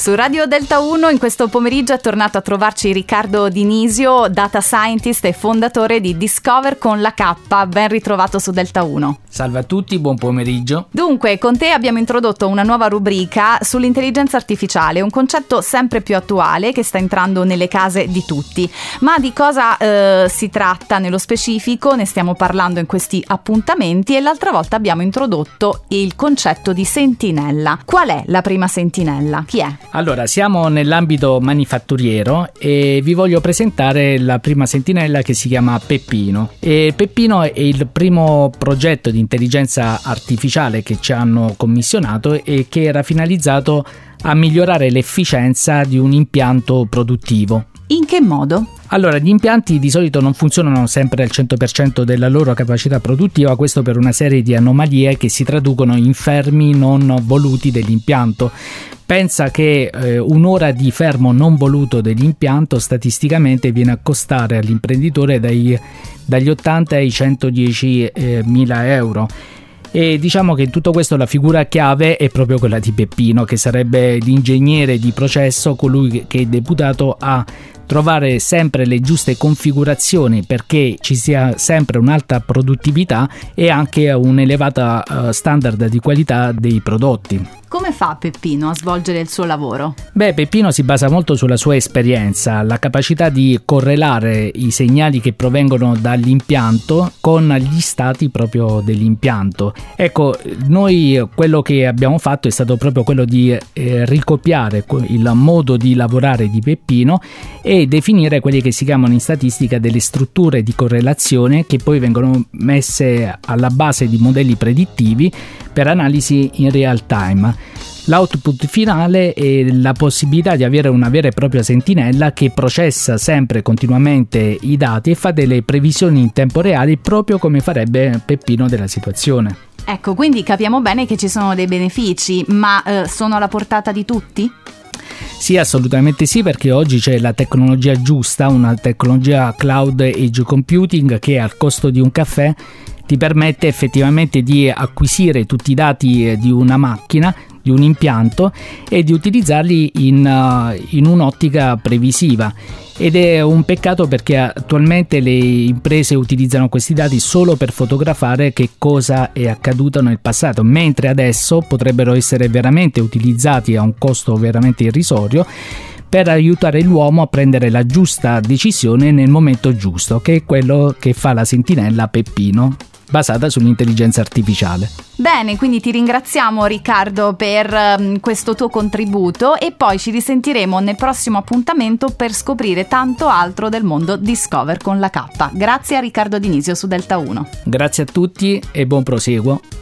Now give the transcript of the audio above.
Su Radio Delta 1 in questo pomeriggio è tornato a trovarci Riccardo Dinisio, data scientist e fondatore di Discover con la K. Ben ritrovato su Delta 1. Salve a tutti, buon pomeriggio. Dunque, con te abbiamo introdotto una nuova rubrica sull'intelligenza artificiale, un concetto sempre più attuale che sta entrando nelle case di tutti. Ma di cosa eh, si tratta nello specifico? Ne stiamo parlando in questi appuntamenti e l'altra volta abbiamo introdotto il concetto di sentinella. Qual è la prima sentinella? Chi è? Allora, siamo nell'ambito manifatturiero e vi voglio presentare la prima sentinella che si chiama Peppino. E Peppino è il primo progetto di intelligenza artificiale che ci hanno commissionato e che era finalizzato a migliorare l'efficienza di un impianto produttivo. In che modo? Allora, gli impianti di solito non funzionano sempre al 100% della loro capacità produttiva, questo per una serie di anomalie che si traducono in fermi non voluti dell'impianto. Pensa che eh, un'ora di fermo non voluto dell'impianto statisticamente viene a costare all'imprenditore dai, dagli 80 ai 110 eh, mila euro e diciamo che in tutto questo la figura chiave è proprio quella di Peppino che sarebbe l'ingegnere di processo colui che è deputato a trovare sempre le giuste configurazioni perché ci sia sempre un'alta produttività e anche un'elevata uh, standard di qualità dei prodotti. Come fa Peppino a svolgere il suo lavoro? Beh, Peppino si basa molto sulla sua esperienza, la capacità di correlare i segnali che provengono dall'impianto con gli stati proprio dell'impianto. Ecco, noi quello che abbiamo fatto è stato proprio quello di eh, ricopiare il modo di lavorare di Peppino e definire quelle che si chiamano in statistica delle strutture di correlazione che poi vengono messe alla base di modelli predittivi per analisi in real time. L'output finale è la possibilità di avere una vera e propria sentinella che processa sempre continuamente i dati e fa delle previsioni in tempo reale proprio come farebbe Peppino della situazione. Ecco, quindi capiamo bene che ci sono dei benefici, ma eh, sono alla portata di tutti? Sì, assolutamente sì, perché oggi c'è la tecnologia giusta, una tecnologia cloud edge computing che al costo di un caffè ti permette effettivamente di acquisire tutti i dati eh, di una macchina, di un impianto e di utilizzarli in, uh, in un'ottica previsiva. Ed è un peccato perché attualmente le imprese utilizzano questi dati solo per fotografare che cosa è accaduto nel passato, mentre adesso potrebbero essere veramente utilizzati a un costo veramente irrisorio per aiutare l'uomo a prendere la giusta decisione nel momento giusto, che è quello che fa la sentinella Peppino basata sull'intelligenza artificiale. Bene, quindi ti ringraziamo Riccardo per um, questo tuo contributo e poi ci risentiremo nel prossimo appuntamento per scoprire tanto altro del mondo Discover con la K. Grazie a Riccardo Dinisio su Delta 1. Grazie a tutti e buon proseguo.